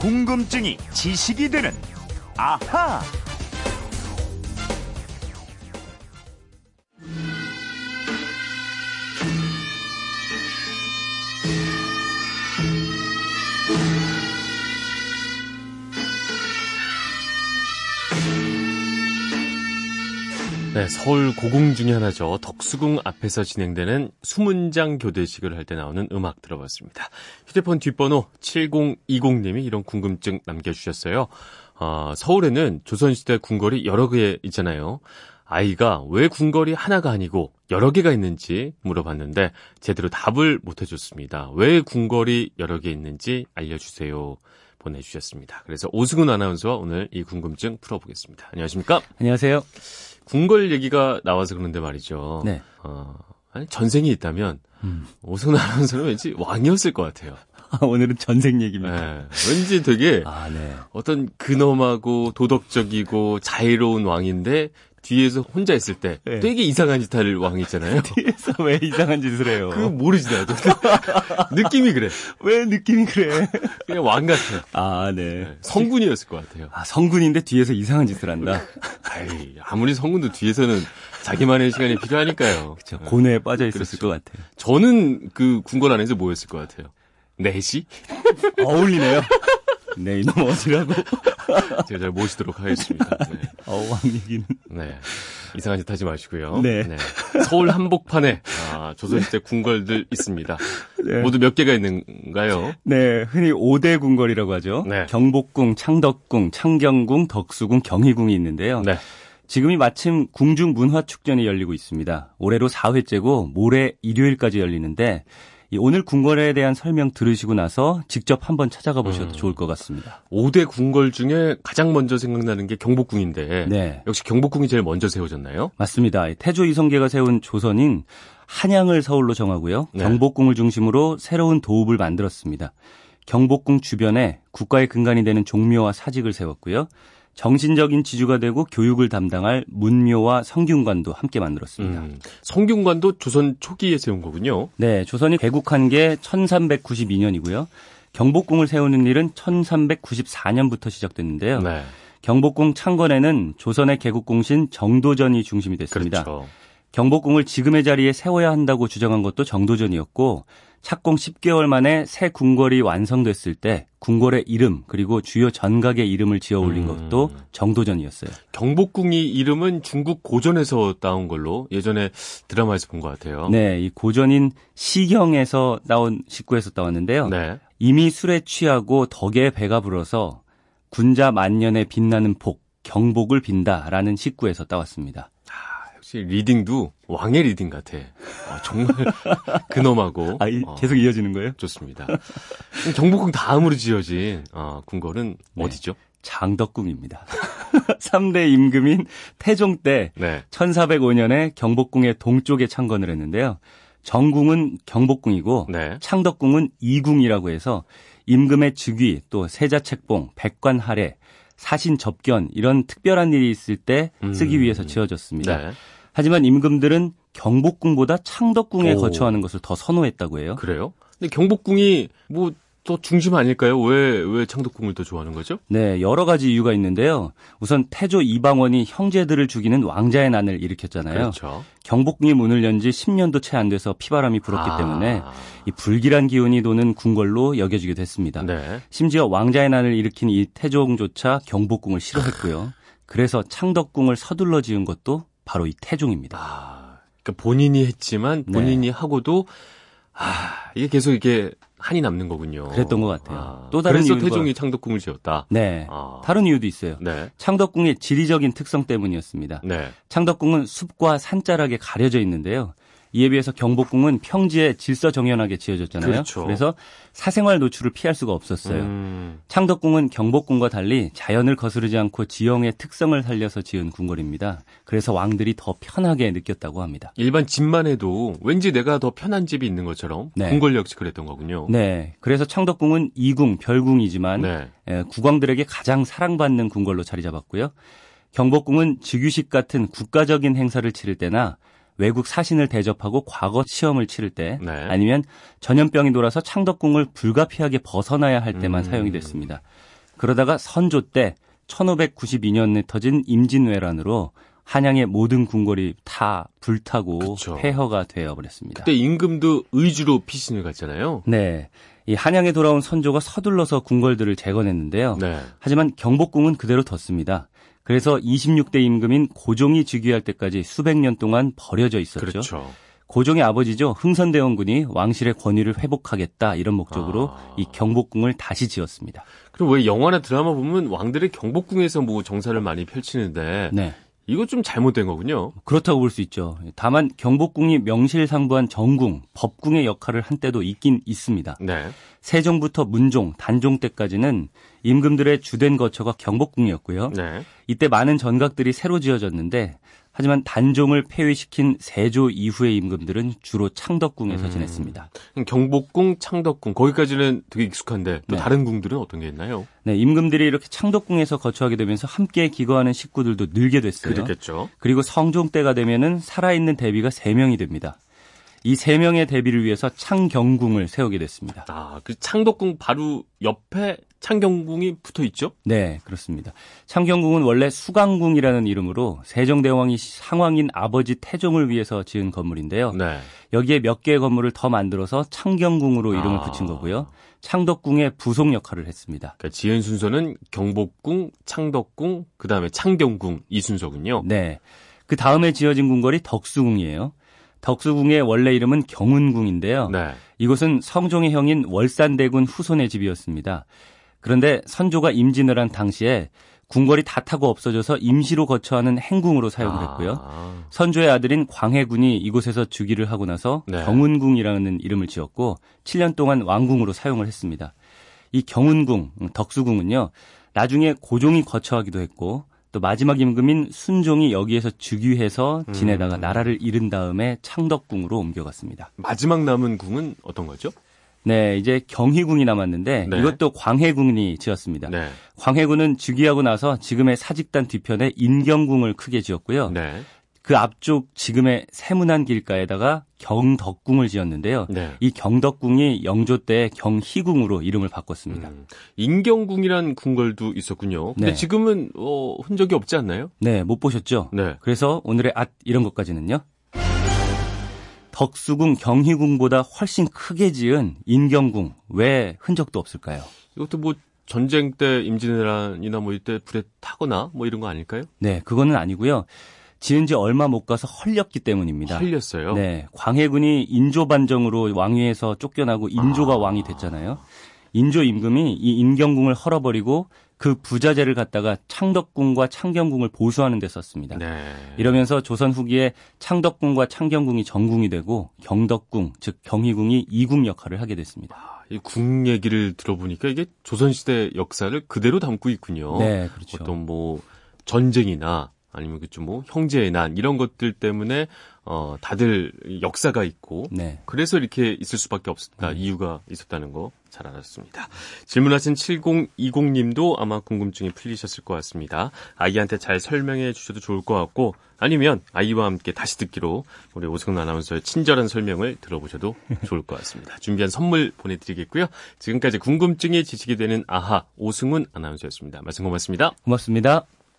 궁금증이 지식이 되는 아하. 네, 서울 고궁 중에 하나죠. 덕수궁 앞에서 진행되는 수문장 교대식을 할 때 나오는 음악 들어봤습니다. 휴대폰 뒷번호 7020님이 이런 궁금증 남겨주셨어요. 어, 서울에는 조선시대 궁궐이 여러 개 있잖아요. 아이가 왜 궁궐이 하나가 아니고 여러 개가 있는지 물어봤는데 제대로 답을 못 해줬습니다. 왜 궁궐이 여러 개 있는지 알려주세요. 보내주셨습니다. 그래서 오승훈 아나운서와 오늘 이 궁금증 풀어보겠습니다. 안녕하십니까? 안녕하세요. 궁궐 얘기가 나와서 그런데 말이죠. 네. 어, 아니, 전생이 있다면 음. 오승훈 아나운서는 왠지 왕이었을 것 같아요. 오늘은 전생 얘기입니다. 네. 왠지 되게 아, 네. 어떤 근엄하고 도덕적이고 자유로운 왕인데 뒤에서 혼자 있을 때 네. 되게 이상한 짓 할왕 있잖아요. 뒤에서 왜 이상한 짓을 해요? 그거 모르지 나도. 느낌이 그래. 왜 느낌이 그래? 그냥 왕 같아. 아, 네. 네. 성군이었을 것 같아요. 아, 성군인데 뒤에서 이상한 짓을 한다. 아이, 아무리 성군도 뒤에서는 자기만의 시간이 필요하니까요. 저 네. 고뇌에 빠져 있었을 그렇죠. 것 같아요. 저는 그 궁궐 안에서 뭐였을 것 같아요? 4시? 어울리네요. 네, 이놈 어지라고. 제가 잘 모시도록 하겠습니다. 네. 어, 왕 얘기는. 네. 이상한 짓 하지 마시고요. 네. 서울 한복판에 아, 조선시대 궁궐들 있습니다. 네. 모두 몇 개가 있는가요? 네, 흔히 5대 궁궐이라고 하죠. 네. 경복궁, 창덕궁, 창경궁, 덕수궁, 경희궁이 있는데요. 네. 지금이 마침 궁중 문화축전이 열리고 있습니다. 올해로 4회째고 모레 일요일까지 열리는데 이 오늘 궁궐에 대한 설명 들으시고 나서 직접 한번 찾아가 보셔도 음. 좋을 것 같습니다. 5대 궁궐 중에 가장 먼저 생각나는 게 경복궁인데 네. 역시 경복궁이 제일 먼저 세워졌나요? 맞습니다. 태조 이성계가 세운 조선인 한양을 서울로 정하고요. 네. 경복궁을 중심으로 새로운 도읍을 만들었습니다. 경복궁 주변에 국가의 근간이 되는 종묘와 사직을 세웠고요. 정신적인 지주가 되고 교육을 담당할 문묘와 성균관도 함께 만들었습니다. 음, 성균관도 조선 초기에 세운 거군요. 네, 조선이 개국한 게 1392년이고요. 경복궁을 세우는 일은 1394년부터 시작됐는데요. 네. 경복궁 창건에는 조선의 개국공신 정도전이 중심이 됐습니다. 그렇죠. 경복궁을 지금의 자리에 세워야 한다고 주장한 것도 정도전이었고 착공 10개월 만에 새 궁궐이 완성됐을 때 궁궐의 이름 그리고 주요 전각의 이름을 지어 올린 음. 것도 정도전이었어요. 경복궁이 이름은 중국 고전에서 따온 걸로 예전에 드라마에서 본 것 같아요. 네, 이 고전인 시경에서 나온 시구에서 따왔는데요. 네. 이미 술에 취하고 덕에 배가 불어서 군자 만년에 빛나는 복 경복을 빈다라는 시구에서 따왔습니다. 역시 reading도 왕의 reading 같아. 아, 정말 근엄하고 아, 이- 어, 계속 이어지는 거예요? 좋습니다. 경복궁 다음으로 지어진 어, 궁궐은 네. 어디죠? 창덕궁입니다. 3대 임금인 태종 때 네. 1405년에 경복궁의 동쪽에 창건을 했는데요. 정궁은 경복궁이고 네. 창덕궁은 이궁이라고 해서 임금의 즉위 또 세자 책봉, 백관 할애, 사신 접견 이런 특별한 일이 있을 때 쓰기 음. 위해서 지어졌습니다. 네. 하지만 임금들은 경복궁보다 창덕궁에 오. 거처하는 것을 더 선호했다고 해요. 그래요? 근데 경복궁이 뭐 더 중심 아닐까요? 왜, 왜 창덕궁을 더 좋아하는 거죠? 네, 여러 가지 이유가 있는데요. 우선 태조 이방원이 형제들을 죽이는 왕자의 난을 일으켰잖아요. 그렇죠. 경복궁이 문을 연 지 10년도 채 안 돼서 피바람이 불었기 아, 때문에 이 불길한 기운이 도는 궁궐로 여겨지기도 했습니다. 네. 심지어 왕자의 난을 일으킨 이 태종조차 경복궁을 싫어했고요. 그래서 창덕궁을 서둘러 지은 것도 바로 이 태종입니다. 아, 그러니까 본인이 했지만 네. 본인이 하고도 아, 이게 계속 이게 한이 남는 거군요. 그랬던 것 같아요. 아, 또 다른 그래서 이유가- 태종이 창덕궁을 지었다. 네. 아. 다른 이유도 있어요. 네. 창덕궁의 지리적인 특성 때문이었습니다. 네. 창덕궁은 숲과 산자락에 가려져 있는데요. 이에 비해서 경복궁은 평지에 질서 정연하게 지어졌잖아요. 그렇죠. 래서 사생활 노출을 피할 수가 없었어요. 음, 창덕궁은 경복궁과 달리 자연을 거스르지 않고 지형의 특성을 살려서 지은 궁궐입니다. 그래서 왕들이 더 편하게 느꼈다고 합니다. 일반 집만 해도 왠지 내가 더 편한 집이 있는 것처럼 네. 궁궐 역시 그랬던 거군요. 네. 그래서 창덕궁은 이궁, 별궁이지만 네. 에, 국왕들에게 가장 사랑받는 궁궐로 자리 잡았고요. 경복궁은 즉위식 같은 국가적인 행사를 치를 때나 외국 사신을 대접하고 과거 시험을 치를 때 네. 아니면 전염병이 돌아서 창덕궁을 불가피하게 벗어나야 할 때만 음. 사용이 됐습니다. 그러다가 선조 때 1592년에 터진 임진왜란으로 한양의 모든 궁궐이 다 불타고 그쵸. 폐허가 되어 버렸습니다. 그때 임금도 의주로 피신을 갔잖아요. 네. 이 한양에 돌아온 선조가 서둘러서 궁궐들을 재건했는데요. 네. 하지만 경복궁은 그대로 뒀습니다. 그래서 26대 임금인 고종이 즉위할 때까지 수백 년 동안 버려져 있었죠. 그렇죠. 고종의 아버지죠. 흥선대원군이 왕실의 권위를 회복하겠다 이런 목적으로 아. 이 경복궁을 다시 지었습니다. 그럼 왜 영화나 드라마 보면 왕들의 경복궁에서 뭐 정사를 많이 펼치는데 네. 이거 좀 잘못된 거군요. 그렇다고 볼 수 있죠. 다만 경복궁이 명실상부한 정궁, 법궁의 역할을 한 때도 있긴 있습니다. 네. 세종부터 문종, 단종 때까지는 임금들의 주된 거처가 경복궁이었고요. 네. 이때 많은 전각들이 새로 지어졌는데 하지만 단종을 폐위시킨 세조 이후의 임금들은 주로 창덕궁에서 음. 지냈습니다. 경복궁, 창덕궁 거기까지는 되게 익숙한데 또 네. 다른 궁들은 어떤 게 있나요? 네, 임금들이 이렇게 창덕궁에서 거처하게 되면서 함께 기거하는 식구들도 늘게 됐어요. 그렇겠죠. 그리고 성종 때가 되면은 살아있는 대비가 3명이 됩니다. 이 3명의 대비를 위해서 창경궁을 세우게 됐습니다. 아, 그 창덕궁 바로 옆에 창경궁이 붙어 있죠? 네, 그렇습니다. 창경궁은 원래 수강궁이라는 이름으로 세종대왕이 상왕인 아버지 태종을 위해서 지은 건물인데요. 네. 여기에 몇 개의 건물을 더 만들어서 창경궁으로 이름을 아. 붙인 거고요. 창덕궁의 부속 역할을 했습니다. 그러니까 지은 순서는 경복궁, 창덕궁, 그다음에 창경궁 이 순서군요. 네. 그 다음에 지어진 궁궐이 덕수궁이에요. 덕수궁의 원래 이름은 경운궁인데요. 네. 이곳은 성종의 형인 월산대군 후손의 집이었습니다. 그런데 선조가 임진을 한 당시에 궁궐이 다 타고 없어져서 임시로 거처하는 행궁으로 사용을 했고요. 아, 선조의 아들인 광해군이 이곳에서 즉위를 하고 나서 네. 경운궁이라는 이름을 지었고 7년 동안 왕궁으로 사용을 했습니다. 이 경운궁, 덕수궁은요. 나중에 고종이 거처하기도 했고 또 마지막 임금인 순종이 여기에서 즉위해서 지내다가 음. 나라를 잃은 다음에 창덕궁으로 옮겨갔습니다. 마지막 남은 궁은 어떤 거죠? 네, 이제 경희궁이 남았는데 네. 이것도 광해군이 지었습니다. 네. 광해군은 즉위하고 나서 지금의 사직단 뒤편에 인경궁을 크게 지었고요. 네. 그 앞쪽 지금의 세문안 길가에다가 경덕궁을 지었는데요. 네. 이 경덕궁이 영조 때 경희궁으로 이름을 바꿨습니다. 음, 인경궁이란 궁궐도 있었군요. 근데 네. 지금은 어, 흔적이 없지 않나요? 네, 못 보셨죠? 네. 그래서 오늘의 앗 이런 것까지는요. 덕수궁, 경희궁보다 훨씬 크게 지은 인경궁 왜 흔적도 없을까요? 이것도 뭐 전쟁 때 임진왜란이나 뭐 이때 불에 타거나 뭐 이런 거 아닐까요? 네, 그거는 아니고요. 지은 지 얼마 못 가서 헐렸기 때문입니다. 흘렸어요. 네, 광해군이 인조 반정으로 왕위에서 쫓겨나고 인조가 아. 왕이 됐잖아요. 인조 임금이 이 인경궁을 헐어버리고 그 부자재를 갖다가 창덕궁과 창경궁을 보수하는 데 썼습니다. 네. 이러면서 조선 후기에 창덕궁과 창경궁이 정궁이 되고 경덕궁, 즉 경희궁이 이궁 역할을 하게 됐습니다. 이궁 얘기를 들어보니까 이게 조선시대 역사를 그대로 담고 있군요. 네, 그렇죠. 어떤 뭐 전쟁이나 아니면 그좀 뭐 형제의 난 이런 것들 때문에 어 다들 역사가 있고 네. 그래서 이렇게 있을 수밖에 없었다 음. 이유가 있었다는 거 잘 알았습니다. 질문하신 7020님도 아마 궁금증이 풀리셨을 것 같습니다. 아이한테 잘 설명해 주셔도 좋을 것 같고 아니면 아이와 함께 다시 듣기로 우리 오승훈 아나운서의 친절한 설명을 들어보셔도 좋을 것 같습니다. 준비한 선물 보내드리겠고요. 지금까지 궁금증이 지식이 되는 아하 오승훈 아나운서였습니다. 말씀 고맙습니다. 고맙습니다.